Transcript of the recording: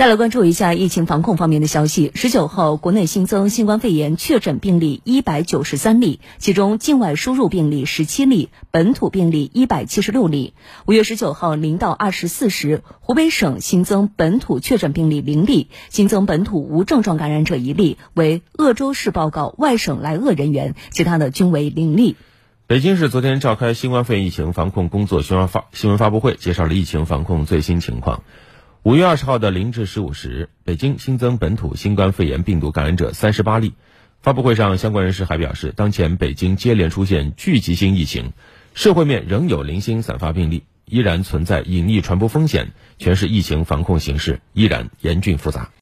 再来关注一下疫情防控方面的消息。十九号，国内新增新冠肺炎确诊病例一百九十三例，其中境外输入病例十七例，本土病例一百七十六例。五月十九号零到二十四时，湖北省新增本土确诊病例零例，新增本土无症状感染者一例，为鄂州市报告外省来鄂人员，其他的均为零例。北京市昨天召开新冠肺炎疫情防控工作新闻发新闻发布会，介绍了疫情防控最新情况。五月二十号的零至十五时，北京新增本土新冠肺炎病毒感染者三十八例。发布会上，相关人士还表示，当前北京接连出现聚集性疫情，社会面仍有零星散发病例，依然存在隐匿传播风险，全市疫情防控形势依然严峻复杂。